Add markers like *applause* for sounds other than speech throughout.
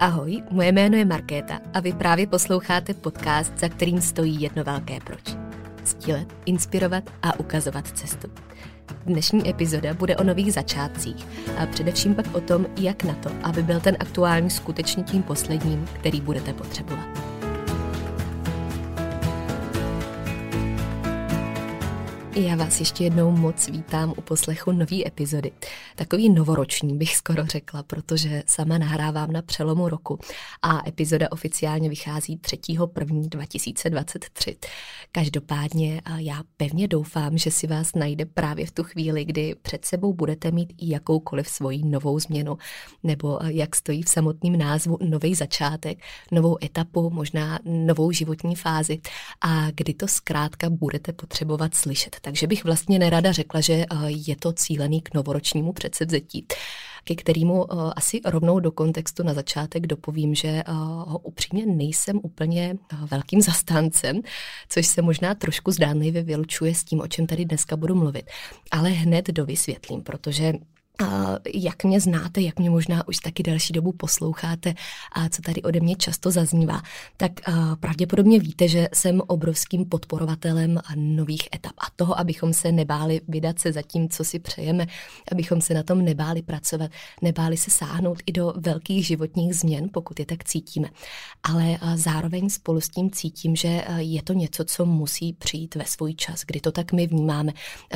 Ahoj, moje jméno je Markéta a vy právě posloucháte podcast, za kterým stojí jedno velké proč. Stílet, inspirovat a ukazovat cestu. Dnešní epizoda bude o nových začátcích a především pak o tom, jak na to, aby byl ten aktuální skutečně tím posledním, který budete potřebovat. Já vás ještě jednou moc vítám u poslechu nové epizody. Takový novoroční bych skoro řekla, protože sama nahrávám na přelomu roku a epizoda oficiálně vychází 3.1.2023. Každopádně já pevně doufám, že si vás najde právě v tu chvíli, kdy před sebou budete mít i jakoukoliv svoji novou změnu, nebo jak stojí v samotném názvu nový začátek, novou etapu, možná novou životní fázi a kdy to zkrátka budete potřebovat slyšet takže bych vlastně nerada řekla, že eh, je to cílený k novoročnímu předsevzetí ke kterému uh, asi rovnou do kontextu na začátek dopovím, že uh, ho upřímně nejsem úplně velkým zastáncem, což se možná trošku zdánlivě vylučuje s tím, o čem tady dneska budu mluvit. Ale hned dovysvětlím, protože jak mě znáte, jak mě možná už taky další dobu posloucháte a co tady ode mě často zaznívá, tak pravděpodobně víte, že jsem obrovským podporovatelem nových etap a toho, abychom se nebáli vydat se za tím, co si přejeme, abychom se na tom nebáli pracovat, nebáli se sáhnout i do velkých životních změn, pokud je tak cítíme. Ale zároveň spolu s tím cítím, že je to něco, co musí přijít ve svůj čas, kdy to tak my vnímáme,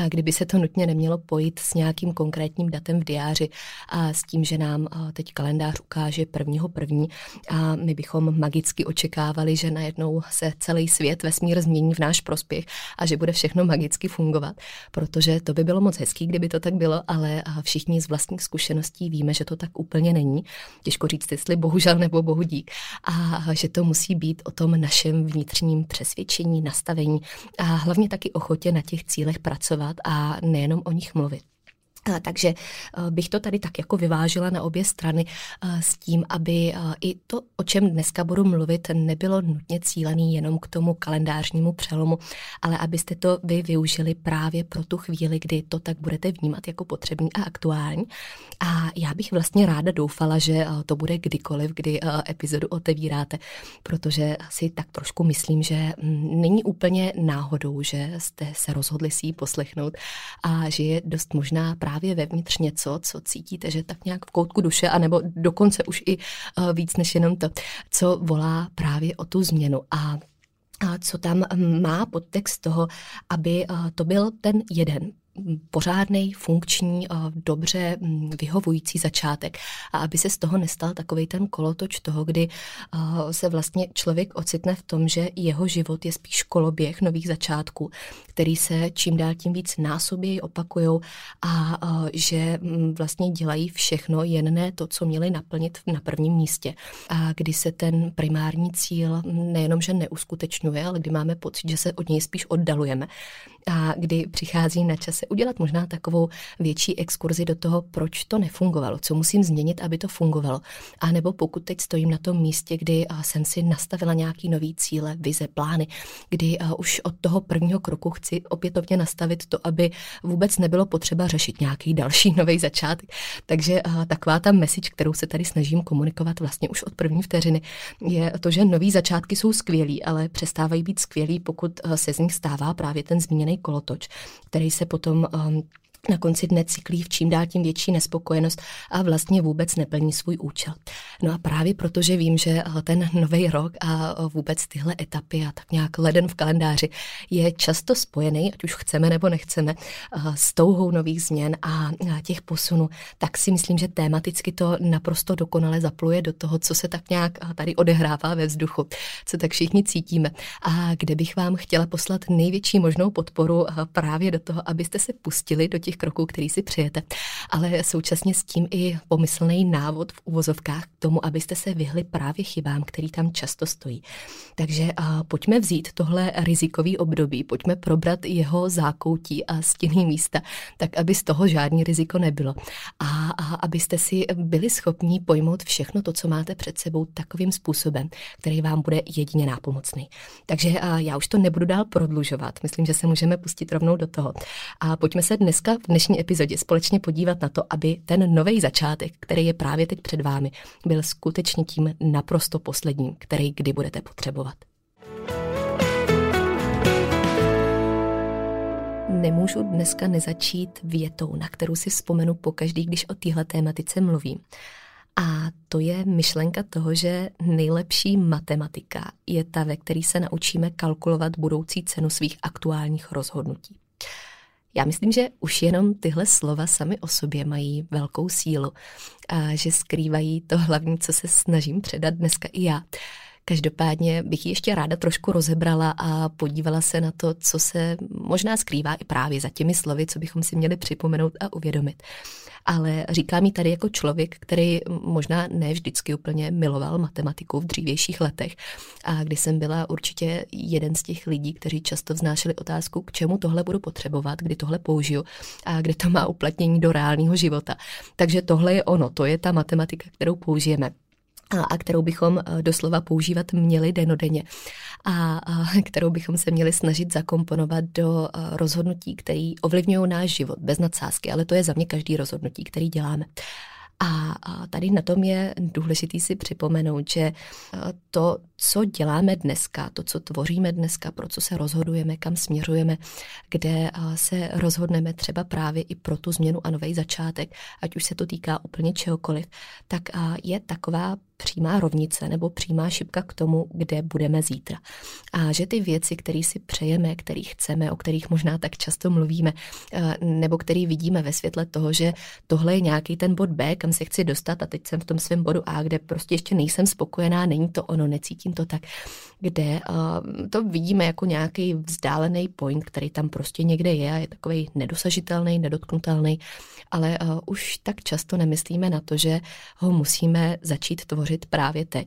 kdyby se to nutně nemělo pojít s nějakým konkrétním datem datem v diáři a s tím, že nám teď kalendář ukáže prvního první a my bychom magicky očekávali, že najednou se celý svět, vesmír změní v náš prospěch a že bude všechno magicky fungovat, protože to by bylo moc hezký, kdyby to tak bylo, ale všichni z vlastních zkušeností víme, že to tak úplně není. Těžko říct, jestli bohužel nebo bohu dík. A že to musí být o tom našem vnitřním přesvědčení, nastavení a hlavně taky ochotě na těch cílech pracovat a nejenom o nich mluvit. Takže eh, bych to tady tak jako vyvážila na obě strany eh, s tím, aby eh, i to, o čem dneska budu mluvit, nebylo nutně cílený jenom k tomu kalendářnímu přelomu, ale abyste to vy využili právě pro tu chvíli, kdy to tak budete vnímat jako potřebný a aktuální. A já bych vlastně ráda doufala, že to bude kdykoliv, kdy epizodu otevíráte, protože si tak trošku myslím, že mm, není úplně náhodou, že jste se rozhodli si ji poslechnout a že je dost možná právě právě vevnitř něco, co cítíte, že tak nějak v koutku duše, anebo dokonce už i uh, víc než jenom to, co volá právě o tu změnu. A a co tam má podtext toho, aby uh, to byl ten jeden pořádný, funkční, dobře mm, vyhovující začátek a aby se z toho nestal takový ten kolotoč toho, kdy se vlastně člověk ocitne v tom, že jeho život je spíš koloběh nových začátků, který se čím dál tím víc násobějí, opakují a že mm, vlastně dělají všechno, jen ne to, co měli naplnit na prvním místě. A kdy se ten primární cíl nejenom, že neuskutečňuje, ale kdy máme pocit, že se od něj spíš oddalujeme a kdy přichází na čase udělat možná takovou větší exkurzi do toho, proč to nefungovalo, co musím změnit, aby to fungovalo. A nebo pokud teď stojím na tom místě, kdy jsem si nastavila nějaký nový cíle, vize, plány, kdy už od toho prvního kroku chci opětovně nastavit to, aby vůbec nebylo potřeba řešit nějaký další *laughs* nový začátek. Takže taková ta message, kterou se tady snažím komunikovat vlastně už od první vteřiny, je to, že nový začátky jsou skvělí, ale přestávají být skvělí, pokud se z nich stává právě ten zmíněný kolotoč, který se potom um, na konci dne cyklí v čím dál tím větší nespokojenost a vlastně vůbec neplní svůj účel. No a právě protože vím, že eh, ten nový rok a eh, vůbec tyhle etapy a tak nějak leden v kalendáři je často spojený, ať už chceme nebo nechceme, eh, s touhou nových změn a těch posunů, tak si myslím, že tématicky to naprosto dokonale zapluje do toho, co se tak nějak tady odehrává ve vzduchu, co tak všichni cítíme. A kde bych vám chtěla poslat největší možnou podporu právě do toho, abyste se pustili do těch těch kroků, který si přijete, ale současně s tím i pomyslný návod v uvozovkách k tomu, abyste se vyhli právě chybám, který tam často stojí. Takže a pojďme vzít tohle rizikový období, pojďme probrat jeho zákoutí a stěný místa, tak aby z toho žádný riziko nebylo. A, a abyste si byli schopni pojmout všechno to, co máte před sebou takovým způsobem, který vám bude jedině nápomocný. Takže a já už to nebudu dál prodlužovat. Myslím, že se můžeme pustit rovnou do toho. A pojďme se dneska dnešní epizodě společně podívat na to, aby ten nový začátek, který je právě teď před vámi, byl skutečně tím naprosto posledním, který kdy budete potřebovat. Nemůžu dneska nezačít větou, na kterou si vzpomenu pokaždý, když o téhle tématice mluvím. A to je myšlenka toho, že nejlepší matematika je ta, ve které se naučíme kalkulovat budoucí cenu svých aktuálních rozhodnutí. Já myslím, že už jenom tyhle slova sami o sobě mají velkou sílu a že skrývají to hlavní, co se snažím předat dneska i já. Každopádně bych ji ještě ráda trošku rozebrala a podívala se na to, co se možná skrývá i právě za těmi slovy, co bychom si měli připomenout a uvědomit ale říká mi tady jako člověk, který možná ne vždycky úplně miloval matematiku v dřívějších letech a kdy jsem byla určitě jeden z těch lidí, kteří často vznášeli otázku, k čemu tohle budu potřebovat, kdy tohle použiju a kdy to má uplatnění do reálného života. Takže tohle je ono, to je ta matematika, kterou použijeme a kterou bychom eh, doslova používat měli denodenně a, kterou bychom se měli snažit zakomponovat do eh, rozhodnutí, které ovlivňují náš život bez nadsázky, ale to je za mě každý rozhodnutí, který děláme. A tady na tom je důležitý si připomenout, že eh, to, co děláme dneska, to, co tvoříme dneska, pro co se rozhodujeme, kam směřujeme, kde se rozhodneme třeba právě i pro tu změnu a nový začátek, ať už se to týká úplně čehokoliv, tak je taková přímá rovnice nebo přímá šipka k tomu, kde budeme zítra. A že ty věci, které si přejeme, které chceme, o kterých možná tak často mluvíme, eh, nebo který vidíme ve světle toho, že tohle je nějaký ten bod B, kam se chci dostat a teď jsem v tom svém bodu A, kde prostě ještě nejsem spokojená, není to ono, necítím to tak, kde eh, to vidíme jako nějaký vzdálený point, který tam prostě někde je a je takový nedosažitelný, nedotknutelný, ale uh, už tak často nemyslíme na to, že ho musíme začít tvořit právě teď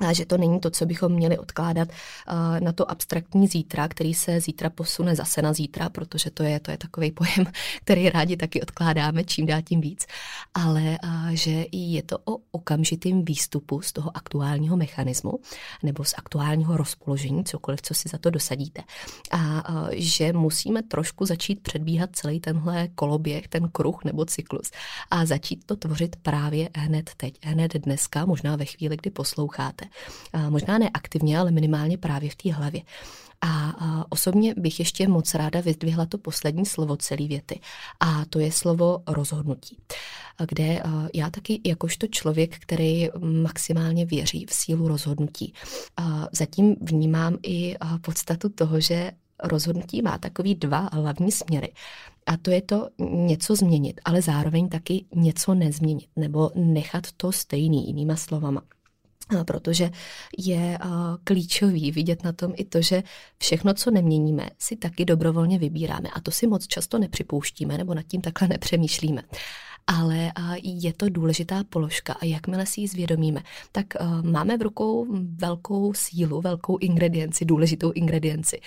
a že to není to, co bychom měli odkládat uh, na to abstraktní zítra, který se zítra posune zase na zítra, protože to je, to je takový pojem, *laughs* který rádi taky odkládáme, čím dál tím víc, ale uh, že je to o okamžitým výstupu z toho aktuálního mechanismu nebo z aktuálního rozpoložení, cokoliv, co si za to dosadíte. A uh, že musíme trošku začít předbíhat celý tenhle koloběh, ten kruh nebo cyklus a začít to tvořit právě hned teď, hned dneska, možná ve chvíli, kdy posloucháte děláte. Možná ne aktivně, ale minimálně právě v té hlavě. A, osobně bych ještě moc ráda vyzdvihla to poslední slovo celé věty. A to je slovo rozhodnutí. Kde já taky jakožto člověk, který maximálně věří v sílu rozhodnutí, zatím vnímám i podstatu toho, že rozhodnutí má takový dva hlavní směry. A to je to něco změnit, ale zároveň taky něco nezměnit, nebo nechat to stejný, jinýma slovama protože je klíčový vidět na tom i to, že všechno, co neměníme, si taky dobrovolně vybíráme. A to si moc často nepřipouštíme nebo nad tím takhle nepřemýšlíme ale je to důležitá položka a jakmile si ji zvědomíme, tak máme v rukou velkou sílu, velkou ingredienci, důležitou ingredienci,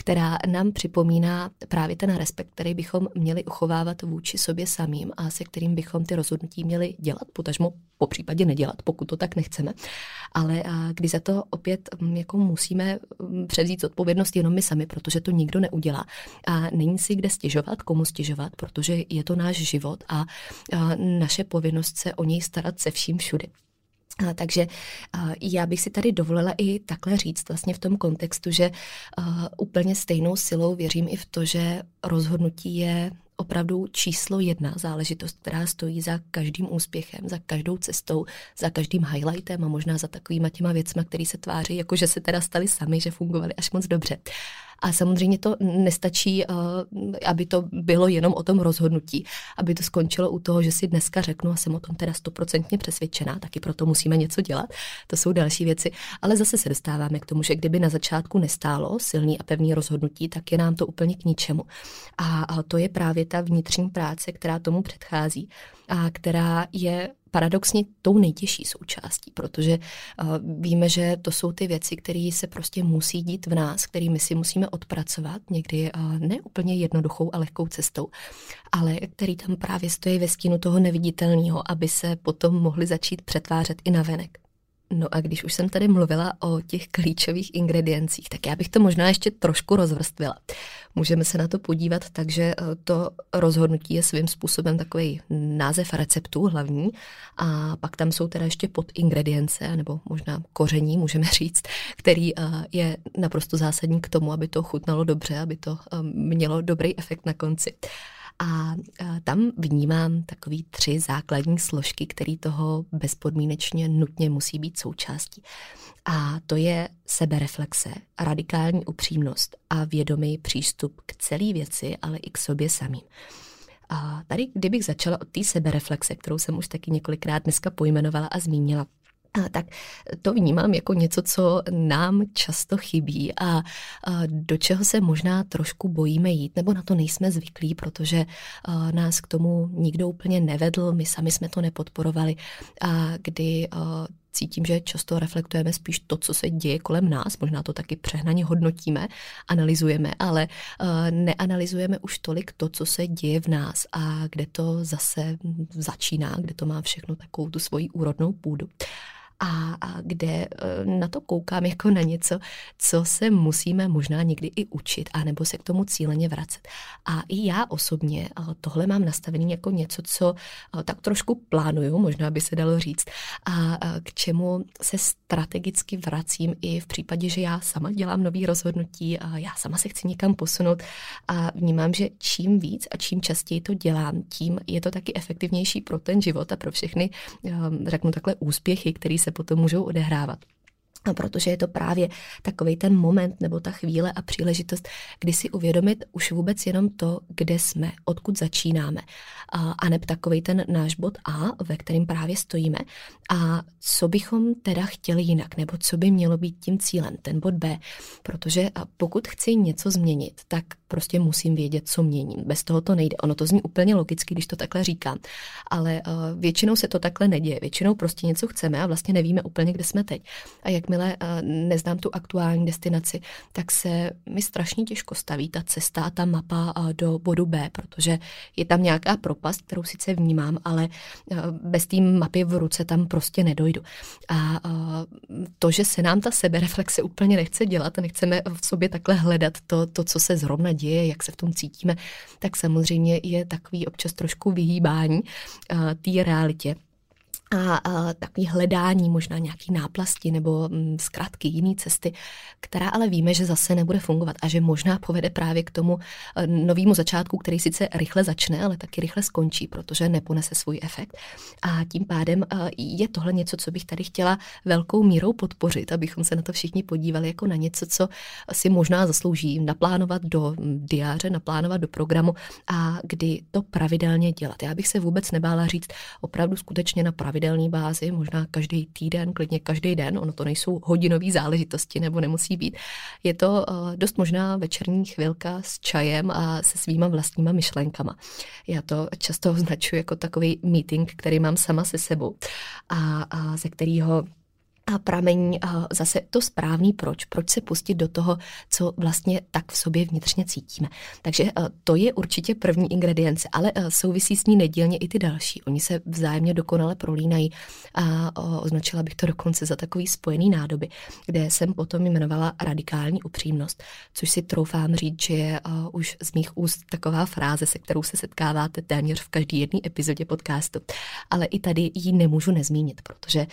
která nám připomíná právě ten respekt, který bychom měli uchovávat vůči sobě samým a se kterým bychom ty rozhodnutí měli dělat, potažmo po případě nedělat, pokud to tak nechceme. Ale kdy za to opět jako musíme převzít odpovědnost jenom my sami, protože to nikdo neudělá. A není si kde stěžovat, komu stěžovat, protože je to náš život a naše povinnost se o něj starat se vším všudy. Takže já bych si tady dovolila i takhle říct vlastně v tom kontextu, že úplně stejnou silou věřím i v to, že rozhodnutí je opravdu číslo jedna záležitost, která stojí za každým úspěchem, za každou cestou, za každým highlightem a možná za takovýma těma věcma, které se tváří, jako že se teda stali sami, že fungovaly až moc dobře. A samozřejmě to nestačí, eh, aby to bylo jenom o tom rozhodnutí, aby to skončilo u toho, že si dneska řeknu a jsem o tom teda stoprocentně přesvědčená, taky proto musíme něco dělat. To jsou další věci. Ale zase se dostáváme k tomu, že kdyby na začátku nestálo silný a pevný rozhodnutí, tak je nám to úplně k ničemu. A to je právě ta vnitřní práce, která tomu předchází a která je paradoxně tou nejtěžší součástí, protože uh, víme, že to jsou ty věci, které se prostě musí dít v nás, kterými si musíme odpracovat, někdy uh, ne úplně jednoduchou a lehkou cestou, ale který tam právě stojí ve stínu toho neviditelného, aby se potom mohli začít přetvářet i na venek. No a když už jsem tady mluvila o těch klíčových ingrediencích, tak já bych to možná ještě trošku rozvrstvila. Můžeme se na to podívat tak, že eh, to rozhodnutí je svým způsobem takový název receptu hlavní a pak tam jsou teda ještě podingredience, nebo možná koření, můžeme *laughs* říct, který eh, je naprosto zásadní k tomu, aby to chutnalo dobře, aby to eh, mělo dobrý efekt na konci. A tam vnímám takový tři základní složky, které toho bezpodmínečně nutně musí být součástí. A to je sebereflexe, radikální upřímnost a vědomý přístup k celé věci, ale i k sobě samým. A tady, kdybych začala od té sebereflexe, kterou jsem už taky několikrát dneska pojmenovala a zmínila, tak to vnímám jako něco, co nám často chybí a, do čeho se možná trošku bojíme jít, nebo na to nejsme zvyklí, protože nás k tomu nikdo úplně nevedl, my sami jsme to nepodporovali, a kdy cítím, že často reflektujeme spíš to, co se děje kolem nás, možná to taky přehnaně hodnotíme, analyzujeme, ale neanalyzujeme už tolik to, co se děje v nás a kde to zase začíná, kde to má všechno takovou tu svoji úrodnou půdu a, a kde e, na to koukám jako na něco, co se musíme možná někdy i učit, anebo se k tomu cíleně vracet. A i já osobně tohle mám nastavený jako něco, co tak trošku plánuju, možná by se dalo říct, a k čemu se strategicky vracím i v případě, že já sama dělám nový rozhodnutí a já sama se chci někam posunout a vnímám, že čím víc a čím častěji to dělám, tím je to taky efektivnější pro ten život a pro všechny, řeknu takhle, úspěchy, které se se potom můžou odehrávat. A protože je to právě takový ten moment nebo ta chvíle a příležitost, kdy si uvědomit už vůbec jenom to, kde jsme, odkud začínáme. A, a neb takový ten náš bod A, ve kterým právě stojíme. A co bychom teda chtěli jinak, nebo co by mělo být tím cílem, ten bod B. Protože pokud chci něco změnit, tak prostě musím vědět, co měním. Bez toho to nejde. Ono to zní úplně logicky, když to takhle říkám. Ale většinou se to takhle neděje. Většinou prostě něco chceme a vlastně nevíme úplně, kde jsme teď. A jakmile uh, neznám tu aktuální destinaci, tak se mi strašně těžko staví ta cesta, ta mapa uh, do bodu B, protože je tam nějaká propast, kterou sice vnímám, ale uh, bez té mapy v ruce tam prostě nedojdu. A to, že se nám ta sebereflexe úplně nechce dělat, nechceme v sobě takhle hledat to, to co se zrovna děje, jak se v tom cítíme, tak samozřejmě je takový občas trošku vyhýbání té realitě a, a takový hledání možná nějaký náplasti nebo mm, zkrátky jiné cesty, která ale víme, že zase nebude fungovat a že možná povede právě k tomu e, novému začátku, který sice rychle začne, ale taky rychle skončí, protože neponese svůj efekt. A tím pádem e, je tohle něco, co bych tady chtěla velkou mírou podpořit, abychom se na to všichni podívali jako na něco, co si možná zaslouží naplánovat do mm, diáře, naplánovat do programu a kdy to pravidelně dělat. Já bych se vůbec nebála říct opravdu skutečně na pravidelně pravidelné bázi, možná každý týden, klidně každý den, ono to nejsou hodinové záležitosti nebo nemusí být. Je to uh, dost možná večerní chvilka s čajem a se svýma vlastníma myšlenkama. Já to často označuji jako takový meeting, který mám sama se sebou a, a ze kterého a pramení zase to správný proč, proč se pustit do toho, co vlastně tak v sobě vnitřně cítíme. Takže to je určitě první ingredience, ale souvisí s ní nedílně i ty další. Oni se vzájemně dokonale prolínají a označila bych to dokonce za takový spojený nádoby, kde jsem potom jmenovala radikální upřímnost, což si troufám říct, že je už z mých úst taková fráze, se kterou se setkáváte téměř v každé jedné epizodě podcastu. Ale i tady ji nemůžu nezmínit, protože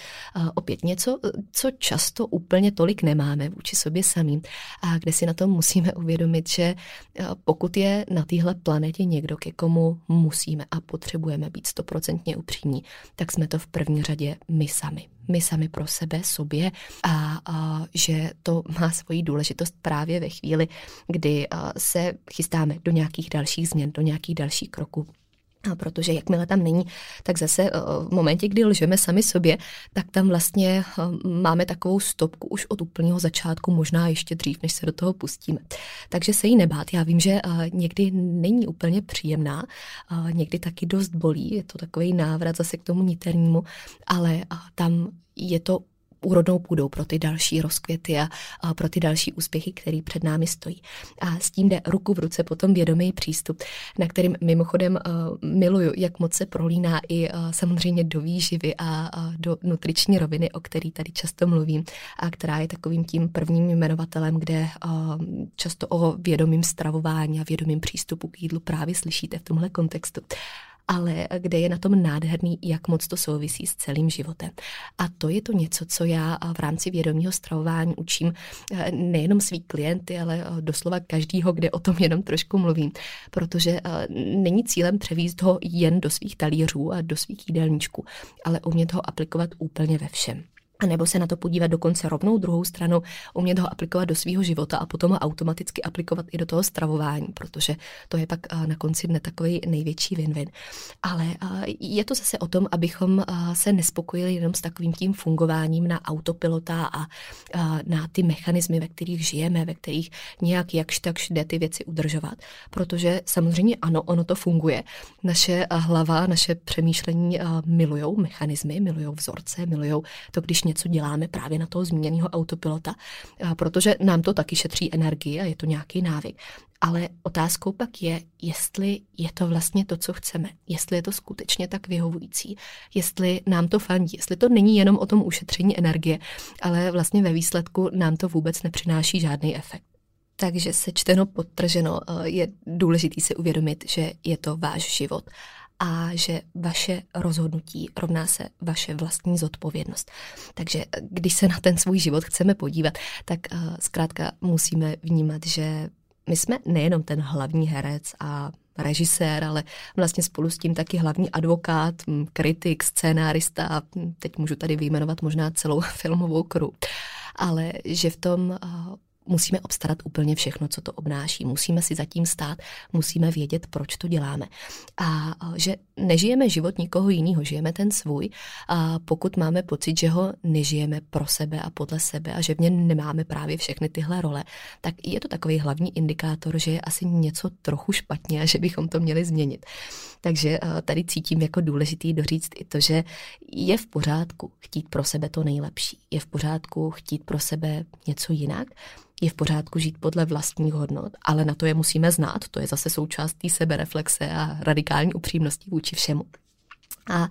opět něco, co často úplně tolik nemáme vůči sobě samým a kde si na tom musíme uvědomit, že eh, pokud je na téhle planetě někdo, ke komu musíme a potřebujeme být stoprocentně upřímní, tak jsme to v první řadě my sami. My sami pro sebe, sobě a, a že to má svoji důležitost právě ve chvíli, kdy a, se chystáme do nějakých dalších změn, do nějakých dalších kroků protože jakmile tam není, tak zase eh, v momentě, kdy lžeme sami sobě, tak tam vlastně eh, máme takovou stopku už od úplného začátku, možná ještě dřív, než se do toho pustíme. Takže se jí nebát. Já vím, že eh, někdy není úplně příjemná, někdy taky dost bolí, je to takový návrat zase k tomu niternímu, ale tam je to úrodnou půdou pro ty další rozkvěty a, a pro ty další úspěchy, který před námi stojí. A s tím jde ruku v ruce potom vědomý přístup, na kterým mimochodem uh, miluju, jak moc se prolíná i uh, samozřejmě do výživy a uh, do nutriční roviny, o který tady často mluvím a která je takovým tím prvním jmenovatelem, kde uh, často o vědomým stravování a vědomým přístupu k jídlu právě slyšíte v tomhle kontextu ale kde je na tom nádherný, jak moc to souvisí s celým životem. A to je to něco, co já v rámci vědomního stravování učím eh, nejenom svý klienty, ale eh, doslova každýho, kde o tom jenom trošku mluvím, protože eh, není cílem převíst ho jen do svých talířů a do svých jídelníčků, ale umět ho aplikovat úplně ve všem. A nebo se na to podívat dokonce rovnou druhou stranu, umět ho aplikovat do svého života a potom ho automaticky aplikovat i do toho stravování, protože to je pak na konci dne takový největší win-win. Ale je to zase o tom, abychom se nespokojili jenom s takovým tím fungováním na autopilota a na ty mechanismy, ve kterých žijeme, ve kterých nějak jakž takž jde ty věci udržovat. Protože samozřejmě ano, ono to funguje. Naše hlava, naše přemýšlení milujou mechanismy, milujou vzorce, milujou to, když něco děláme právě na toho zmíněného autopilota, protože nám to taky šetří energii a je to nějaký návyk. Ale otázkou pak je, jestli je to vlastně to, co chceme, jestli je to skutečně tak vyhovující, jestli nám to fandí, jestli to není jenom o tom ušetření energie, ale vlastně ve výsledku nám to vůbec nepřináší žádný efekt. Takže sečteno, podtrženo, je důležité si uvědomit, že je to váš život a že vaše rozhodnutí rovná se vaše vlastní zodpovědnost. Takže když se na ten svůj život chceme podívat, tak uh, zkrátka musíme vnímat, že my jsme nejenom ten hlavní herec a režisér, ale vlastně spolu s tím taky hlavní advokát, kritik, scénárista a teď můžu tady vyjmenovat možná celou *laughs* filmovou kru. Ale že v tom musíme obstarat úplně všechno, co to obnáší. Musíme si zatím stát, musíme vědět, proč to děláme. A že nežijeme život nikoho jiného, žijeme ten svůj. A pokud máme pocit, že ho nežijeme pro sebe a podle sebe a že v něm nemáme právě všechny tyhle role, tak je to takový hlavní indikátor, že je asi něco trochu špatně a že bychom to měli změnit. Takže tady cítím jako důležitý doříct i to, že je v pořádku chtít pro sebe to nejlepší. Je v pořádku chtít pro sebe něco jinak je v pořádku žít podle vlastních hodnot, ale na to je musíme znát, to je zase součást té sebereflexe a radikální upřímnosti vůči všemu. A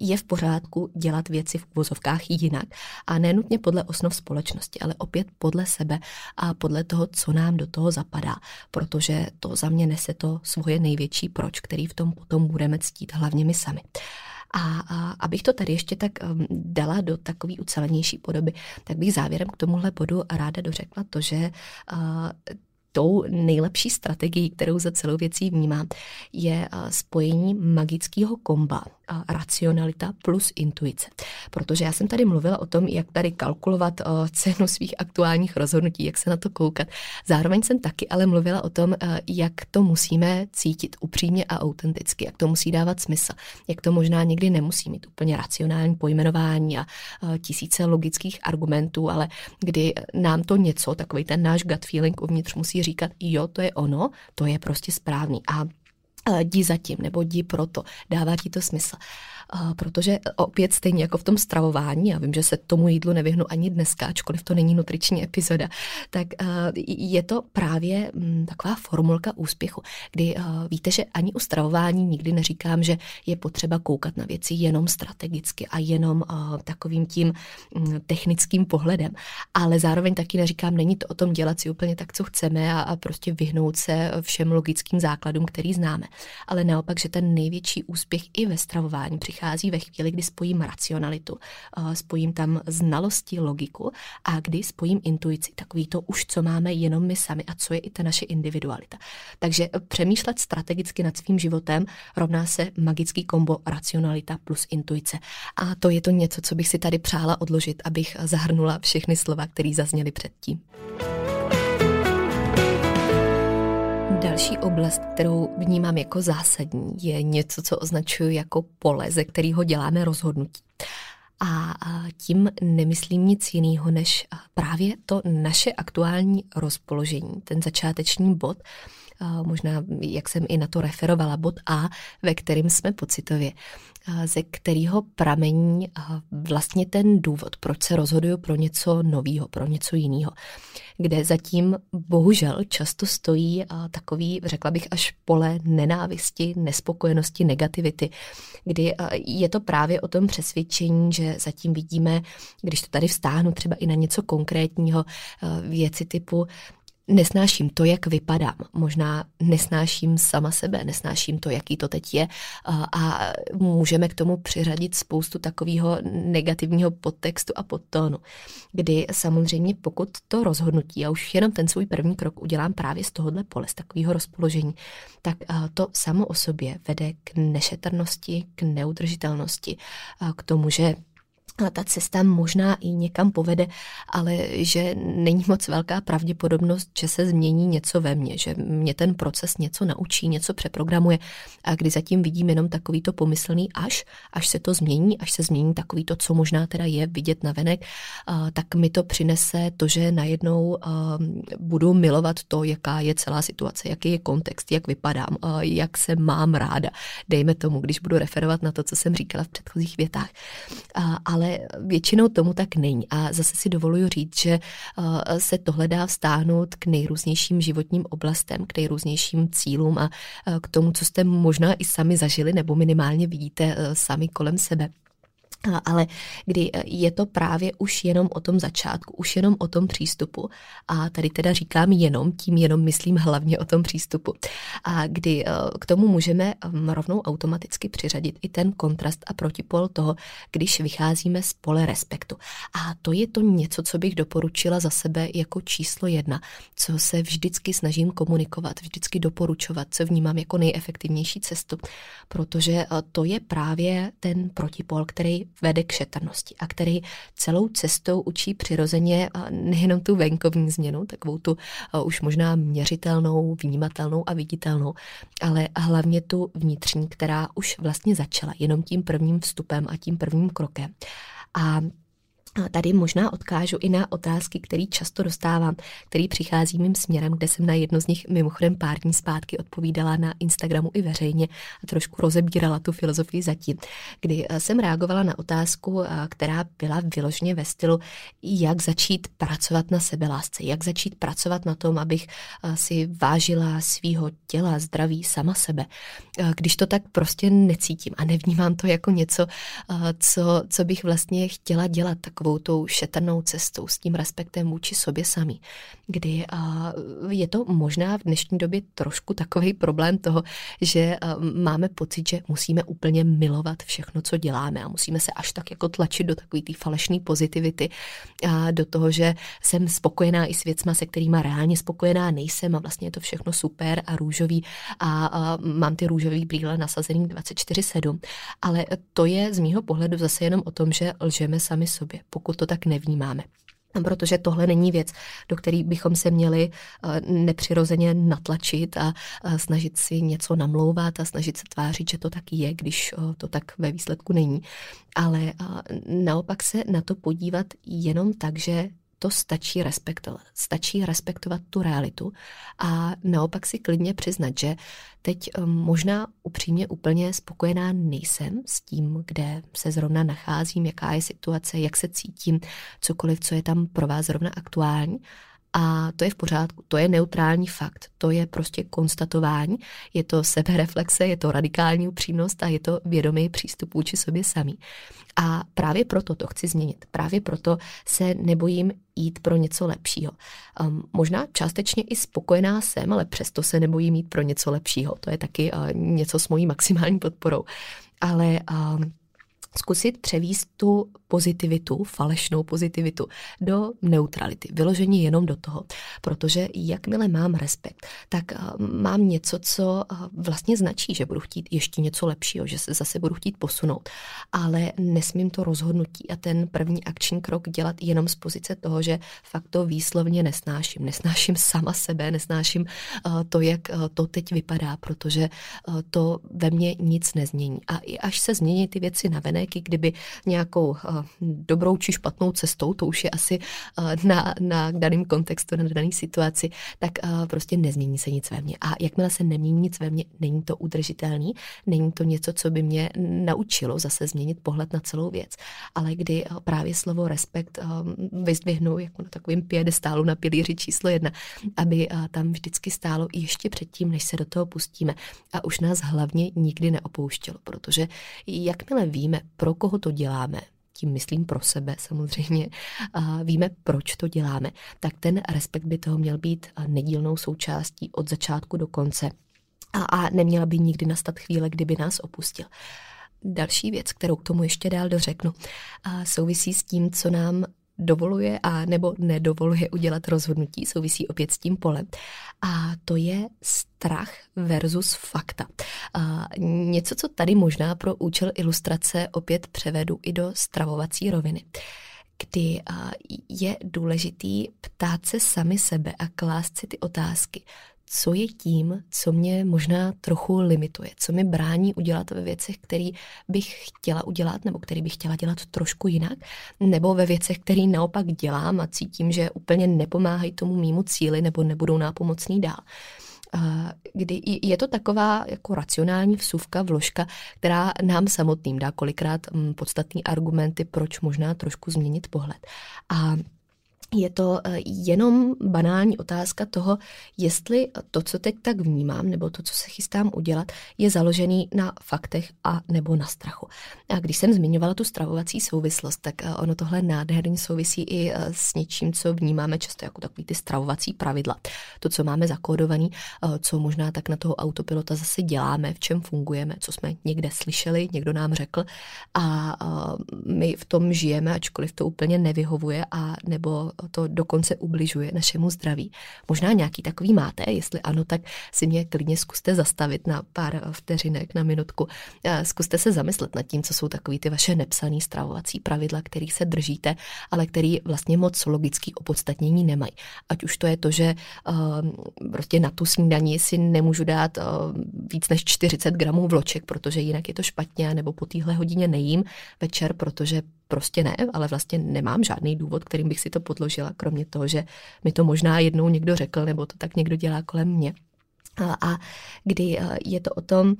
je v pořádku dělat věci v uvozovkách jinak a nenutně podle osnov společnosti, ale opět podle sebe a podle toho, co nám do toho zapadá, protože to za mě nese to svoje největší proč, který v tom potom budeme ctít hlavně my sami. A, a abych to tady ještě tak um, dala do takové ucelenější podoby, tak bych závěrem k tomuhle bodu ráda dořekla to, že uh, tou nejlepší strategií, kterou za celou věcí vnímám, je spojení magického komba racionalita plus intuice. Protože já jsem tady mluvila o tom, jak tady kalkulovat cenu svých aktuálních rozhodnutí, jak se na to koukat. Zároveň jsem taky ale mluvila o tom, jak to musíme cítit upřímně a autenticky, jak to musí dávat smysl, jak to možná někdy nemusí mít úplně racionální pojmenování a tisíce logických argumentů, ale kdy nám to něco, takový ten náš gut feeling uvnitř musí říkat, jo, to je ono, to je prostě správný. A jdi zatím nebo jdi proto, dává ti to smysl protože opět stejně jako v tom stravování, já vím, že se tomu jídlu nevyhnu ani dneska, ačkoliv to není nutriční epizoda, tak je to právě mm, taková formulka úspěchu, kdy víte, že ani u stravování nikdy neříkám, že je potřeba koukat na věci jenom strategicky a jenom takovým tím mm, technickým pohledem, ale zároveň taky neříkám, není to o tom dělat si úplně tak, co chceme a prostě vyhnout se všem logickým základům, který známe, ale naopak, že ten největší úspěch i ve stravování přichází přichází ve chvíli, kdy spojím racionalitu, eh, spojím tam znalosti, logiku a kdy spojím intuici, takový to už, co máme jenom my sami a co je i ta naše individualita. Takže eh, přemýšlet strategicky nad svým životem rovná se magický kombo racionalita plus intuice. A to je to něco, co bych si tady přála odložit, abych zahrnula všechny slova, které zazněly předtím. Další oblast, kterou vnímám jako zásadní, je něco, co označuji jako pole, ze kterého děláme rozhodnutí. A tím nemyslím nic jiného, než právě to naše aktuální rozpoložení, ten začáteční bod, možná, jak jsem i na to referovala, bod A, ve kterým jsme pocitově, ze kterého pramení vlastně ten důvod, proč se rozhoduju pro něco nového, pro něco jiného, kde zatím bohužel často stojí takový, řekla bych, až pole nenávisti, nespokojenosti, negativity, kdy je to právě o tom přesvědčení, že zatím vidíme, když to tady vstáhnu třeba i na něco konkrétního, věci typu, nesnáším to, jak vypadám. Možná nesnáším sama sebe, nesnáším to, jaký to teď je a můžeme k tomu přiřadit spoustu takového negativního podtextu a podtónu, kdy samozřejmě pokud to rozhodnutí, a už jenom ten svůj první krok udělám právě z tohohle pole, z takového rozpoložení, tak to samo o sobě vede k nešetrnosti, k neudržitelnosti, k tomu, že ta cesta možná i někam povede, ale že není moc velká pravděpodobnost, že se změní něco ve mně, že mě ten proces něco naučí, něco přeprogramuje a kdy zatím vidím jenom takový to pomyslný až, až se to změní, až se změní takový to, co možná teda je vidět na venek, tak mi to přinese to, že najednou budu milovat to, jaká je celá situace, jaký je kontext, jak vypadám, jak se mám ráda. Dejme tomu, když budu referovat na to, co jsem říkala v předchozích větách. Ale většinou tomu tak není. A zase si dovoluji říct, že eh, se tohle dá vztáhnout k nejrůznějším životním oblastem, k nejrůznějším cílům a eh, k tomu, co jste možná i sami zažili nebo minimálně vidíte eh, sami kolem sebe ale kdy e, je to právě už jenom o tom začátku, už jenom o tom přístupu. A tady teda říkám jenom, tím jenom myslím hlavně o tom přístupu. A kdy e, k tomu můžeme rovnou automaticky přiřadit i ten kontrast a protipol toho, když vycházíme z pole respektu. A to je to něco, co bych doporučila za sebe jako číslo jedna, co se vždycky snažím komunikovat, vždycky doporučovat, co vnímám jako nejefektivnější cestu, protože e, to je právě ten protipol, který vede k šetrnosti a který celou cestou učí přirozeně nejenom tu venkovní změnu, takovou tu už možná měřitelnou, vnímatelnou a viditelnou, ale hlavně tu vnitřní, která už vlastně začala jenom tím prvním vstupem a tím prvním krokem. A Tady možná odkážu i na otázky, které často dostávám, který přichází mým směrem, kde jsem na jedno z nich mimochodem pár dní zpátky odpovídala na Instagramu i veřejně a trošku rozebírala tu filozofii zatím, kdy eh, jsem reagovala na otázku, eh, která byla vyloženě ve stylu, jak začít pracovat na sebelásce, jak začít pracovat na tom, abych eh, si vážila svýho těla, zdraví, sama sebe, když to tak prostě necítím a nevnímám to jako něco, co, co bych vlastně chtěla dělat, takovou takovou tou šetrnou cestou, s tím respektem vůči sobě samý, kdy je to možná v dnešní době trošku takový problém toho, že máme pocit, že musíme úplně milovat všechno, co děláme a musíme se až tak jako tlačit do takové té falešné pozitivity a do toho, že jsem spokojená i s věcma, se kterými reálně spokojená nejsem a vlastně je to všechno super a růžový a, a mám ty růžový brýle nasazený 24-7. Ale to je z mýho pohledu zase jenom o tom, že lžeme sami sobě pokud to tak nevnímáme. Protože tohle není věc, do které bychom se měli eh, nepřirozeně natlačit a snažit si něco namlouvat a snažit se tvářit, že to tak je, když eh, to tak ve výsledku není. Ale eh, naopak se na to podívat jenom tak, že to stačí respektovat. Stačí respektovat tu realitu a naopak si klidně přiznat, že teď um, možná upřímně úplně spokojená nejsem s tím, kde se zrovna nacházím, jaká je situace, jak se cítím, cokoliv, co je tam pro vás zrovna aktuální, a to je v pořádku, to je neutrální fakt, to je prostě konstatování, je to sebereflexe, je to radikální upřímnost a je to vědomý přístup vůči sobě samý. A právě proto to chci změnit, právě proto se nebojím jít pro něco lepšího. Um, možná částečně i spokojená jsem, ale přesto se nebojím jít pro něco lepšího. To je taky uh, něco s mojí maximální podporou. Ale um, zkusit převíst tu pozitivitu, falešnou pozitivitu, do neutrality, vyložení jenom do toho. Protože jakmile mám respekt, tak uh, mám něco, co uh, vlastně značí, že budu chtít ještě něco lepšího, že se zase budu chtít posunout. Ale nesmím to rozhodnutí a ten první akční krok dělat jenom z pozice toho, že fakt to výslovně nesnáším. Nesnáším sama sebe, nesnáším uh, to, jak to teď vypadá, protože to ve mně nic nezmění. A i až se změní ty věci navenek, i kdyby nějakou dobrou či špatnou cestou, to už je asi na, na daném kontextu, na dané situaci, tak prostě nezmění se nic ve mně. A jakmile se nemění nic ve mně, není to udržitelný, není to něco, co by mě naučilo zase změnit pohled na celou věc. Ale kdy právě slovo respekt vyzdvihnu jako na takovým piedestálu na pilíři číslo jedna, aby tam vždycky stálo ještě předtím, než se do toho pustíme. A už nás hlavně nikdy neopouštělo, protože jakmile víme, pro koho to děláme, tím myslím pro sebe samozřejmě, a víme, proč to děláme, tak ten respekt by toho měl být nedílnou součástí od začátku do konce. A, a neměla by nikdy nastat chvíle, kdyby nás opustil. Další věc, kterou k tomu ještě dál dořeknu, souvisí s tím, co nám dovoluje a nebo nedovoluje udělat rozhodnutí, souvisí opět s tím polem. A to je strach versus fakta. A něco, co tady možná pro účel ilustrace opět převedu i do stravovací roviny kdy je důležitý ptát se sami sebe a klást si ty otázky co je tím, co mě možná trochu limituje, co mi brání udělat ve věcech, které bych chtěla udělat nebo které bych chtěla dělat trošku jinak, nebo ve věcech, které naopak dělám a cítím, že úplně nepomáhají tomu mýmu cíli nebo nebudou nápomocný dál kdy je to taková jako racionální vsuvka, vložka, která nám samotným dá kolikrát mm, podstatný argumenty, proč možná trošku změnit pohled. A je to eh, jenom banální otázka toho, jestli to, co teď tak vnímám, nebo to, co se chystám udělat, je založený na faktech a nebo na strachu. A když jsem zmiňovala tu stravovací souvislost, tak eh, ono tohle nádherně souvisí i eh, s něčím, co vnímáme často jako takový ty stravovací pravidla. To, co máme zakódovaný, co možná tak na toho autopilota zase děláme, v čem fungujeme, co jsme někde slyšeli, někdo nám řekl a my v tom žijeme, ačkoliv to úplně nevyhovuje a nebo to dokonce ubližuje našemu zdraví. Možná nějaký takový máte, jestli ano, tak si mě klidně zkuste zastavit na pár vteřinek, na minutku. Zkuste se zamyslet nad tím, co jsou takový ty vaše nepsané stravovací pravidla, kterých se držíte, ale který vlastně moc logický opodstatnění nemají. Ať už to je to, že uh, prostě na tu snídani si nemůžu dát uh, víc než 40 gramů vloček, protože jinak je to špatně, nebo po téhle hodině nejím večer, protože prostě ne, ale vlastně nemám žádný důvod, kterým bych si to podložila, kromě toho, že mi to možná jednou někdo řekl, nebo to tak někdo dělá kolem mě. A kdy e, je to o tom,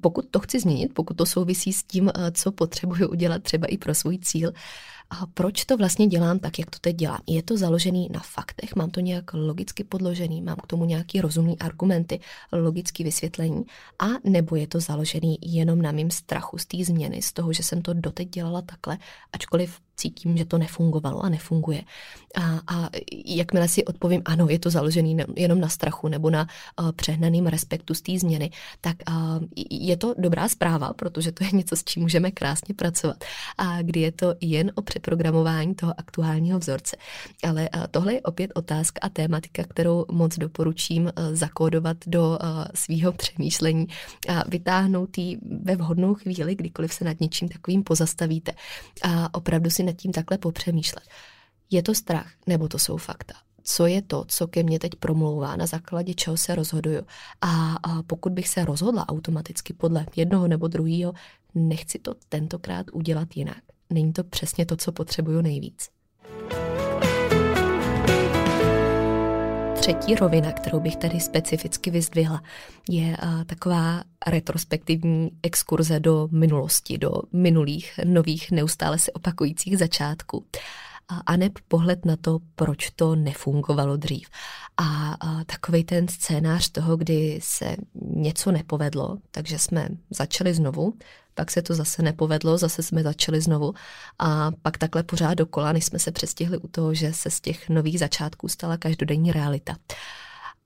pokud to chci změnit, pokud to souvisí s tím, e, co potřebuji udělat třeba i pro svůj cíl, a proč to vlastně dělám tak, jak to teď dělám? Je to založený na faktech, mám to nějak logicky podložený, mám k tomu nějaký rozumný argumenty, logické vysvětlení, a nebo je to založený jenom na mým strachu z té změny, z toho, že jsem to doteď dělala takhle, ačkoliv cítím, že to nefungovalo a nefunguje. A, a jakmile si odpovím, ano, je to založený jenom na strachu nebo na uh, přehnaným respektu z té změny, tak uh, je to dobrá zpráva, protože to je něco, s čím můžeme krásně pracovat. A kdy je to jen o přeprogramování toho aktuálního vzorce. Ale uh, tohle je opět otázka a tématika, kterou moc doporučím uh, zakódovat do uh, svého přemýšlení a vytáhnout ji ve vhodnou chvíli, kdykoliv se nad něčím takovým pozastavíte a opravdu si nad tím takhle popřemýšlet. Je to strach, nebo to jsou fakta? Co je to, co ke mně teď promlouvá, na základě čeho se rozhoduju? A, a pokud bych se rozhodla automaticky podle jednoho nebo druhého, nechci to tentokrát udělat jinak. Není to přesně to, co potřebuju nejvíc. Třetí rovina, kterou bych tady specificky vyzdvihla, je uh, taková retrospektivní exkurze do minulosti, do minulých, nových, neustále se opakujících začátků a neb pohled na to, proč to nefungovalo dřív. A, a takový ten scénář toho, kdy se něco nepovedlo, takže jsme začali znovu, pak se to zase nepovedlo, zase jsme začali znovu. A pak takhle pořád dokola, než jsme se přestihli u toho, že se z těch nových začátků stala každodenní realita.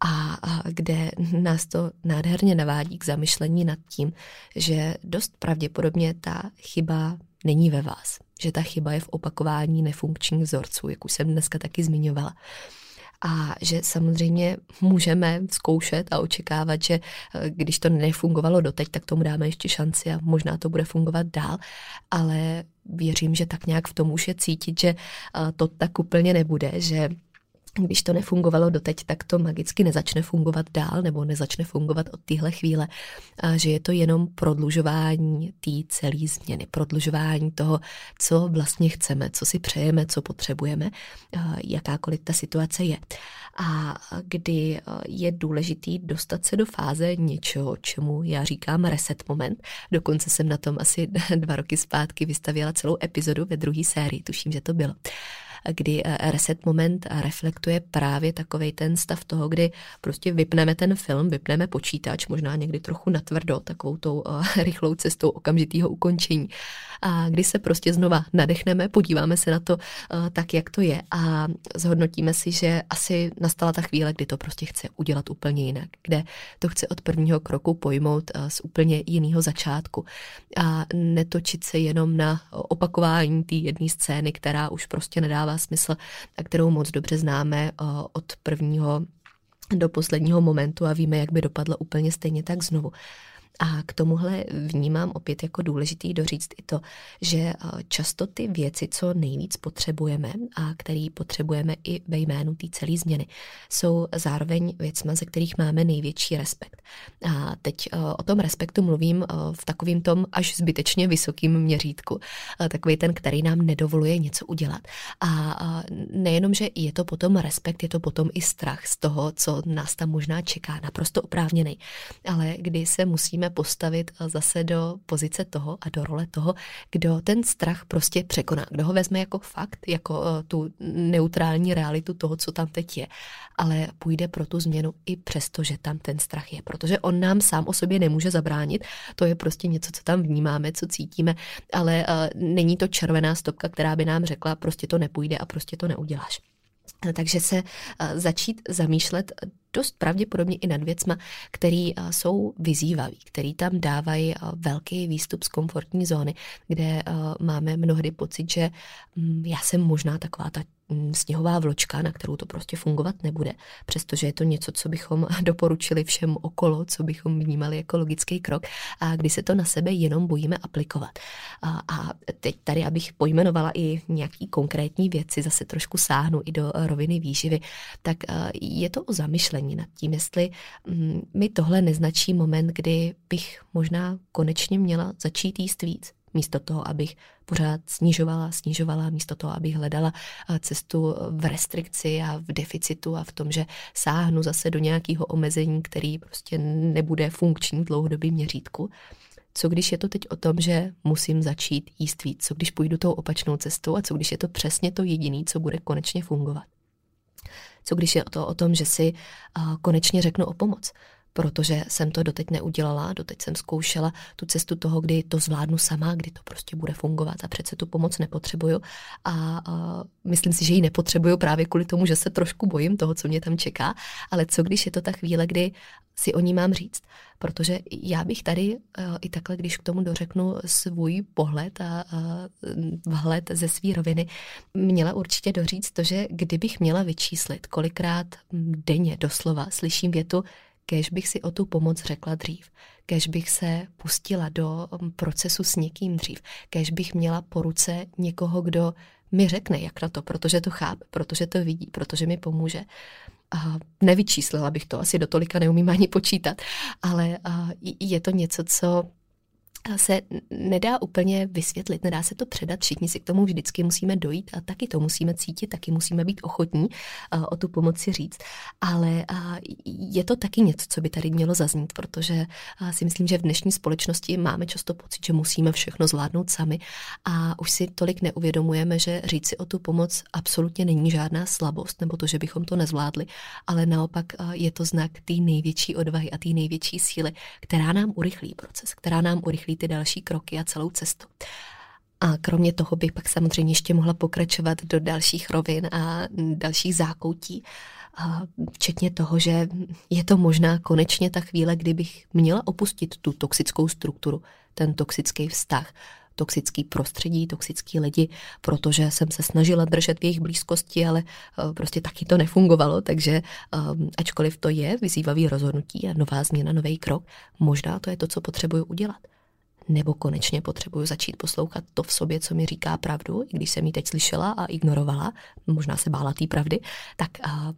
A, a kde nás to nádherně navádí k zamyšlení nad tím, že dost pravděpodobně ta chyba není ve vás, že ta chyba je v opakování nefunkčních vzorců, jak už jsem dneska taky zmiňovala a že samozřejmě můžeme zkoušet a očekávat, že eh, když to nefungovalo doteď, tak tomu dáme ještě šanci a možná to bude fungovat dál, ale věřím, že tak nějak v tom už je cítit, že eh, to tak úplně nebude, že když to nefungovalo doteď, tak to magicky nezačne fungovat dál nebo nezačne fungovat od téhle chvíle. A že je to jenom prodlužování té celé změny, prodlužování toho, co vlastně chceme, co si přejeme, co potřebujeme, jakákoliv ta situace je. A kdy je důležitý dostat se do fáze něčeho, čemu já říkám reset moment. Dokonce jsem na tom asi *laughs* dva roky zpátky vystavěla celou epizodu ve druhé sérii, tuším, že to bylo kdy eh, reset moment reflektuje právě takový ten stav toho, kdy prostě vypneme ten film, vypneme počítač, možná někdy trochu natvrdo, takovou tou uh, rychlou cestou okamžitého ukončení. A kdy se prostě znova nadechneme, podíváme se na to uh, tak, jak to je a zhodnotíme si, že asi nastala ta chvíle, kdy to prostě chce udělat úplně jinak, kde to chce od prvního kroku pojmout z úplně jiného začátku a netočit se jenom na opakování té jedné scény, která už prostě nedává dává smysl a kterou moc dobře známe eh, od prvního do posledního momentu a víme, jak by dopadlo úplně stejně tak znovu. A k tomuhle vnímám opět jako důležitý doříct i to, že eh, často ty věci, co nejvíc potřebujeme a který potřebujeme i ve jménu té celé změny, jsou zároveň věcma, ze kterých máme největší respekt. A teď eh, o tom respektu mluvím eh, v takovým tom až zbytečně vysokým měřítku. Takový ten, který nám nedovoluje něco udělat. A nejenom, že je to potom respekt, je to potom i strach z toho, co nás tam možná čeká, naprosto oprávněný. Ale kdy se musíme musíme postavit zase do pozice toho a do role toho, kdo ten strach prostě překoná, kdo ho vezme jako fakt, jako eh, tu neutrální realitu toho, co tam teď je, ale půjde pro tu změnu i přesto, že tam ten strach je, protože on nám sám o sobě nemůže zabránit, to je prostě něco, co tam vnímáme, co cítíme, ale uh, není to červená stopka, která by nám řekla, prostě to nepůjde a prostě to neuděláš. Takže se začít zamýšlet dost pravděpodobně i nad věcma, které jsou vyzývaví, který tam dávají velký výstup z komfortní zóny, kde máme mnohdy pocit, že mm, já jsem možná taková ta sněhová vločka, na kterou to prostě fungovat nebude, přestože je to něco, co bychom *laughs* doporučili všem okolo, co bychom vnímali jako logický krok a kdy se to na sebe jenom bojíme aplikovat. A, a teď tady, abych pojmenovala i nějaký konkrétní věci, zase trošku sáhnu i do roviny výživy, tak je to o zamyšlení nad tím, jestli mm, mi tohle neznačí moment, kdy bych možná konečně měla začít jíst víc místo toho, abych pořád snižovala, snižovala, místo toho, abych hledala eh, cestu v restrikci a v deficitu a v tom, že sáhnu zase do nějakého omezení, který prostě nebude funkční v dlouhodobém měřítku. Co když je to teď o tom, že musím začít jíst víc? Co když půjdu tou opačnou cestou a co když je to přesně to jediné, co bude konečně fungovat? Co když je to o tom, že si uh, konečně řeknu o pomoc? Protože jsem to doteď neudělala, doteď jsem zkoušela tu cestu toho, kdy to zvládnu sama, kdy to prostě bude fungovat a přece tu pomoc nepotřebuju. A, a myslím si, že ji nepotřebuju právě kvůli tomu, že se trošku bojím toho, co mě tam čeká, ale co když je to ta chvíle, kdy si o ní mám říct, protože já bych tady uh, i takhle, když k tomu dořeknu svůj pohled a uh, vhled ze své roviny, měla určitě doříct to, že kdybych měla vyčíslit, kolikrát denně doslova slyším větu, kež bych si o tu pomoc řekla dřív, kež bych se pustila do um, procesu s někým dřív, kež bych měla po ruce někoho, kdo mi řekne, jak na to, protože to chápe, protože to vidí, protože mi pomůže. A nevyčíslila bych to, asi do tolika neumím ani počítat, ale je to něco, co se nedá úplně vysvětlit, nedá se to předat, všichni si k tomu vždycky musíme dojít a taky to musíme cítit, taky musíme být ochotní o tu pomoci říct. Ale je to taky něco, co by tady mělo zaznít, protože si myslím, že v dnešní společnosti máme často pocit, že musíme všechno zvládnout sami a už si tolik neuvědomujeme, že říct si o tu pomoc absolutně není žádná slabost nebo to, že bychom to nezvládli, ale naopak je to znak té největší odvahy a té největší síly, která nám urychlí proces, která nám urychlí takový ty další kroky a celou cestu. A kromě toho bych pak samozřejmě ještě mohla pokračovat do dalších rovin a dalších zákoutí, a včetně toho, že je to možná konečně ta chvíle, kdy bych měla opustit tu toxickou strukturu, ten toxický vztah, toxický prostředí, toxický lidi, protože jsem se snažila držet v jejich blízkosti, ale uh, prostě taky to nefungovalo, takže um, ačkoliv to je vyzývavý rozhodnutí a nová změna, nový krok, možná to je to, co potřebuju udělat. Nebo konečně potřebuju začít poslouchat to v sobě, co mi říká pravdu, i když jsem ji teď slyšela a ignorovala, možná se bála té pravdy, tak uh,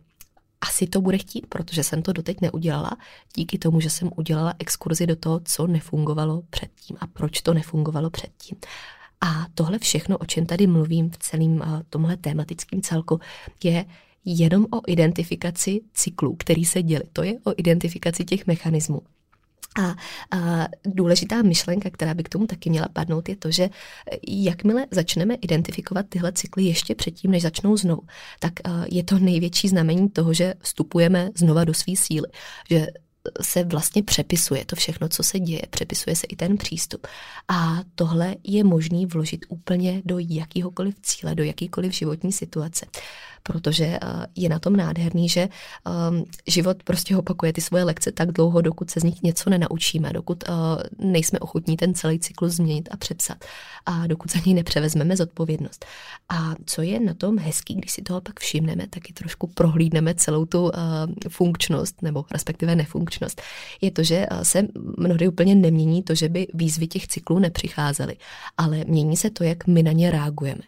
asi to bude chtít, protože jsem to doteď neudělala, díky tomu, že jsem udělala exkurzi do toho, co nefungovalo předtím a proč to nefungovalo předtím. A tohle všechno, o čem tady mluvím v celém tomhle tématickém celku, je jenom o identifikaci cyklů, který se děli. To je o identifikaci těch mechanismů. A, a důležitá myšlenka, která by k tomu taky měla padnout, je to, že jakmile začneme identifikovat tyhle cykly ještě předtím, než začnou znovu, tak je to největší znamení toho, že vstupujeme znova do své síly, že se vlastně přepisuje to všechno, co se děje, přepisuje se i ten přístup. A tohle je možný vložit úplně do jakýhokoliv cíle, do jakýkoliv životní situace protože eh, je na tom nádherný, že ehm, život prostě opakuje ty svoje lekce tak dlouho, dokud se z nich něco nenaučíme, dokud eh, nejsme ochotní ten celý cyklus změnit a přepsat a dokud za něj nepřevezmeme zodpovědnost. A co je na tom hezký, když si toho pak všimneme, tak i trošku prohlídneme celou tu eh, funkčnost, nebo respektive nefunkčnost, je to, že se mnohdy úplně nemění to, že by výzvy těch cyklů nepřicházely, ale mění se to, jak my na ně reagujeme.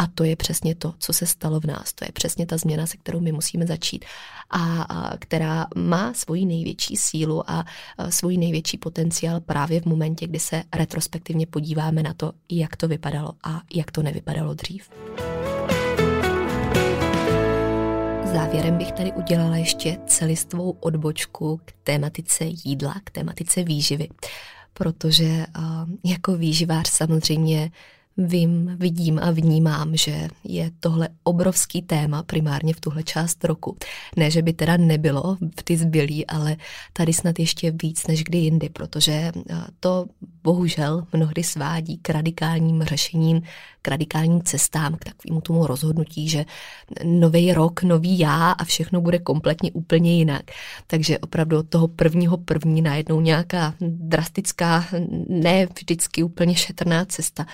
A to je přesně to, co se stalo v nás. To je přesně ta změna, se kterou my musíme začít. A, která má svoji největší sílu a, a svůj největší potenciál právě v momentě, kdy se retrospektivně podíváme na to, jak to vypadalo a jak to nevypadalo dřív. Závěrem bych tady udělala ještě celistvou odbočku k tématice jídla, k tématice výživy, protože jako výživář samozřejmě vím, vidím a vnímám, že je tohle obrovský téma primárně v tuhle část roku. Ne, že by teda nebylo v ty zbylí, ale tady snad ještě víc než kdy jindy, protože eh, to bohužel mnohdy svádí k radikálním řešením, k radikálním cestám, k takovému tomu rozhodnutí, že nový rok, nový já a všechno bude kompletně úplně jinak. Takže opravdu od toho prvního první najednou nějaká drastická, ne vždycky úplně šetrná cesta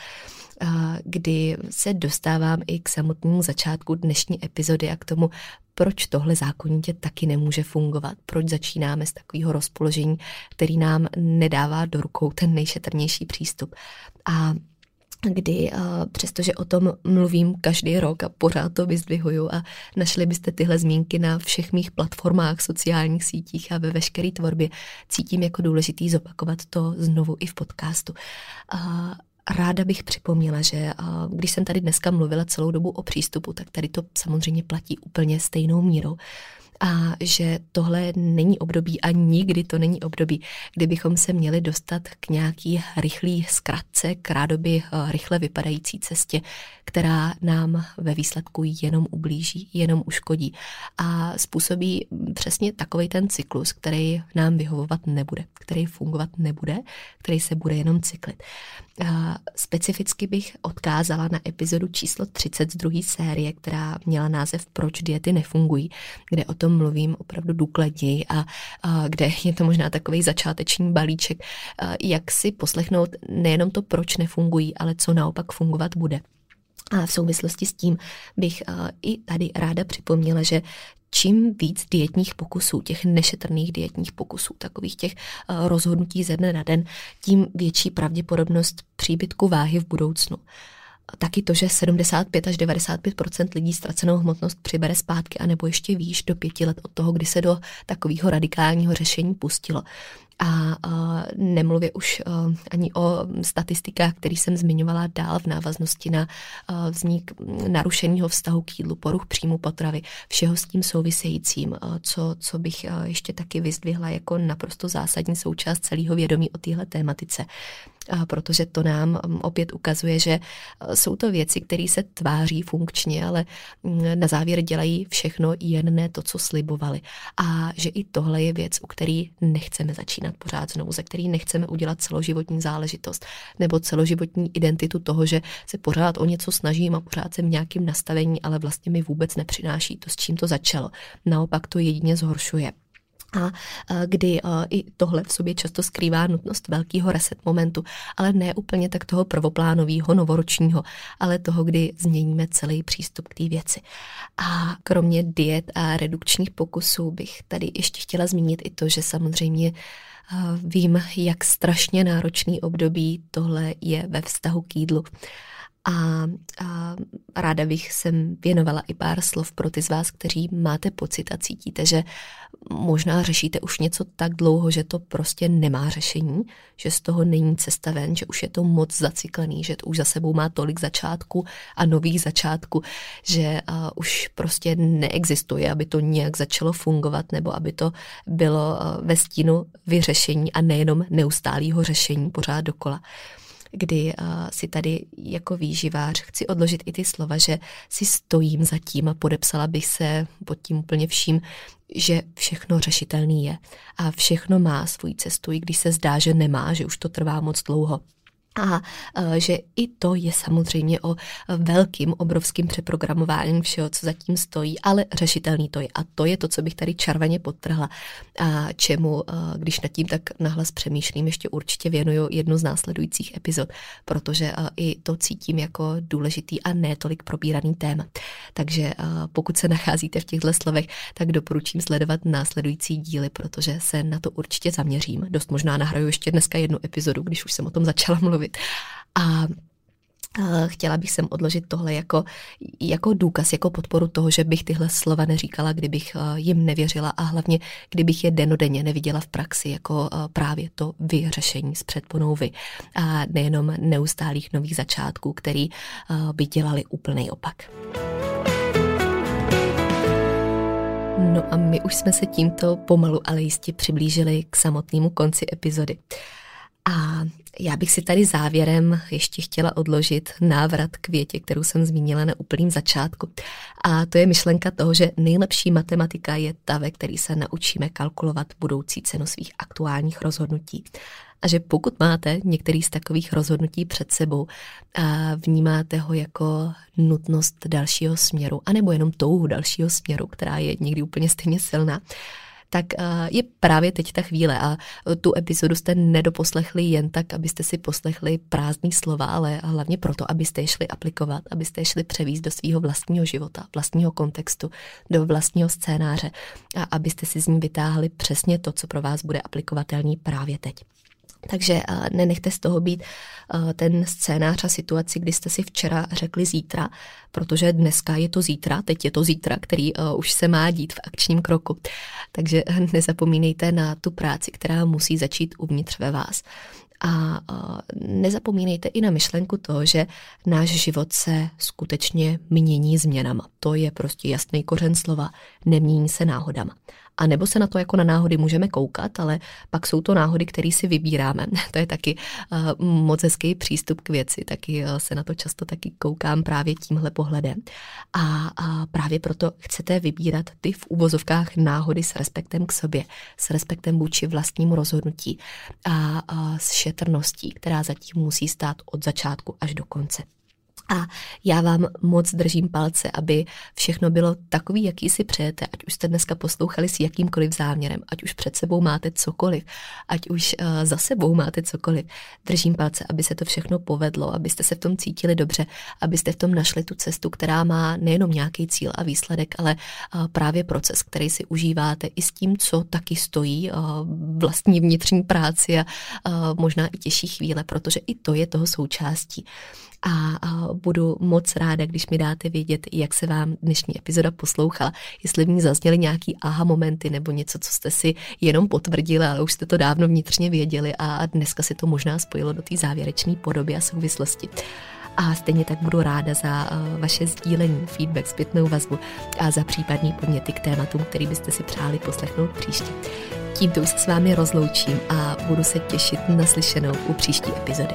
kdy se dostávám i k samotnému začátku dnešní epizody a k tomu, proč tohle zákonitě taky nemůže fungovat, proč začínáme z takového rozpoložení, který nám nedává do rukou ten nejšetrnější přístup. A kdy přestože o tom mluvím každý rok a pořád to vyzdvihuju a našli byste tyhle zmínky na všech mých platformách, sociálních sítích a ve veškeré tvorbě, cítím jako důležitý zopakovat to znovu i v podcastu. Ráda bych připomněla, že když jsem tady dneska mluvila celou dobu o přístupu, tak tady to samozřejmě platí úplně stejnou mírou a že tohle není období a nikdy to není období, kdybychom se měli dostat k nějaký rychlý zkratce, k rádoby eh, rychle vypadající cestě, která nám ve výsledku jenom ublíží, jenom uškodí a způsobí přesně takový ten cyklus, který nám vyhovovat nebude, který fungovat nebude, který se bude jenom cyklit. Specificky bych odkázala na epizodu číslo 30 z druhé série, která měla název Proč diety nefungují, kde o mluvím opravdu důkladněji a, a kde je to možná takový začáteční balíček, jak si poslechnout nejenom to, proč nefungují, ale co naopak fungovat bude. A v souvislosti s tím bych i tady ráda připomněla, že čím víc dietních pokusů, těch nešetrných dietních pokusů, takových těch rozhodnutí ze dne na den, tím větší pravděpodobnost příbytku váhy v budoucnu taky to, že 75 až 95% lidí ztracenou hmotnost přibere zpátky, anebo ještě výš do pěti let od toho, kdy se do takového radikálního řešení pustilo. A, a nemluvě už a, ani o statistikách, který jsem zmiňovala dál v návaznosti na a, vznik narušeného vztahu k jídlu, poruch příjmu potravy, všeho s tím souvisejícím, a, co, co bych a, ještě taky vyzdvihla jako naprosto zásadní součást celého vědomí o téhle tématice protože to nám opět ukazuje, že uh, jsou to věci, které se tváří funkčně, ale na závěr dělají všechno, jen ne to, co slibovali. A že i tohle je věc, u který nechceme začínat pořád znovu, ze který nechceme udělat celoživotní záležitost nebo celoživotní identitu toho, že se pořád o něco snažím a pořád jsem v nějakým nastavení, ale vlastně mi vůbec nepřináší to, s čím to začalo. Naopak to jedině zhoršuje. A kdy i tohle v sobě často skrývá nutnost velkého reset momentu, ale ne úplně tak toho prvoplánového, novoročního, ale toho, kdy změníme celý přístup k té věci. A kromě diet a redukčních pokusů bych tady ještě chtěla zmínit i to, že samozřejmě vím, jak strašně náročný období tohle je ve vztahu k jídlu. A, a ráda bych sem věnovala i pár slov pro ty z vás, kteří máte pocit a cítíte, že možná řešíte už něco tak dlouho, že to prostě nemá řešení, že z toho není cesta ven, že už je to moc zacyklený, že to už za sebou má tolik začátků a nových začátků, že uh, už prostě neexistuje, aby to nějak začalo fungovat nebo aby to bylo ve stínu vyřešení a nejenom neustálého řešení pořád dokola kdy uh, si tady jako výživář chci odložit i ty slova, že si stojím za tím a podepsala bych se pod tím úplně vším, že všechno řešitelný je a všechno má svůj cestu, i když se zdá, že nemá, že už to trvá moc dlouho. A že i to je samozřejmě o velkým, obrovským přeprogramováním všeho, co zatím stojí, ale řešitelný to je. A to je to, co bych tady červeně podtrhla, a čemu, když nad tím tak nahlas přemýšlím, ještě určitě věnuju jednu z následujících epizod, protože i to cítím jako důležitý a ne tolik probíraný téma. Takže pokud se nacházíte v těchto slovech, tak doporučím sledovat následující díly, protože se na to určitě zaměřím. Dost možná nahraju ještě dneska jednu epizodu, když už jsem o tom začala mluvit mluvit. A Chtěla bych sem odložit tohle jako, jako důkaz, jako podporu toho, že bych tyhle slova neříkala, kdybych jim nevěřila a hlavně, kdybych je denodenně neviděla v praxi jako právě to vyřešení s předponou vy. A nejenom neustálých nových začátků, který by dělali úplný opak. No a my už jsme se tímto pomalu, ale jistě přiblížili k samotnému konci epizody. A já bych si tady závěrem ještě chtěla odložit návrat k větě, kterou jsem zmínila na úplném začátku. A to je myšlenka toho, že nejlepší matematika je ta, ve který se naučíme kalkulovat budoucí cenu svých aktuálních rozhodnutí. A že pokud máte některý z takových rozhodnutí před sebou a vnímáte ho jako nutnost dalšího směru, anebo jenom touhu dalšího směru, která je někdy úplně stejně silná, tak eh, je právě teď ta chvíle a tu epizodu jste nedoposlechli jen tak, abyste si poslechli prázdný slova, ale hlavně proto, abyste je šli aplikovat, abyste je šli převízt do svého vlastního života, vlastního kontextu, do vlastního scénáře a abyste si z ní vytáhli přesně to, co pro vás bude aplikovatelný právě teď. Takže uh, nenechte z toho být uh, ten scénář a situaci, kdy jste si včera řekli zítra, protože dneska je to zítra, teď je to zítra, který uh, už se má dít v akčním kroku. Takže *laughs* nezapomínejte na tu práci, která musí začít uvnitř ve vás. A nezapomínejte i na myšlenku toho, že náš život se skutečně mění změnama. To je prostě jasný kořen slova, nemění se náhodama. A nebo se na to jako na náhody můžeme koukat, ale pak jsou to náhody, které si vybíráme. *laughs* to je taky uh, moc hezký přístup k věci, taky uh, se na to často taky koukám právě tímhle pohledem. A, právě proto chcete vybírat ty v úvozovkách náhody s respektem k sobě, s respektem vůči vlastnímu rozhodnutí a, a s šetrností, která zatím musí stát od začátku až do konce. A já vám moc držím palce, aby všechno bylo takový, jaký si přejete, ať už jste dneska poslouchali s jakýmkoliv záměrem, ať už před sebou máte cokoliv, ať už uh, za sebou máte cokoliv. Držím palce, aby se to všechno povedlo, abyste se v tom cítili dobře, abyste v tom našli tu cestu, která má nejenom nějaký cíl a výsledek, ale uh, právě proces, který si užíváte i s tím, co taky stojí, uh, vlastní vnitřní práci a uh, možná i těžší chvíle, protože i to je toho součástí a, budu moc ráda, když mi dáte vědět, jak se vám dnešní epizoda poslouchala, jestli v ní zazněly nějaký aha momenty nebo něco, co jste si jenom potvrdili, ale už jste to dávno vnitřně věděli a dneska se to možná spojilo do té závěrečné podoby a souvislosti. A stejně tak budu ráda za vaše sdílení, feedback, zpětnou vazbu a za případní podněty k tématům, který byste si přáli poslechnout příště. Tímto už se s vámi rozloučím a budu se těšit na slyšenou u příští epizody.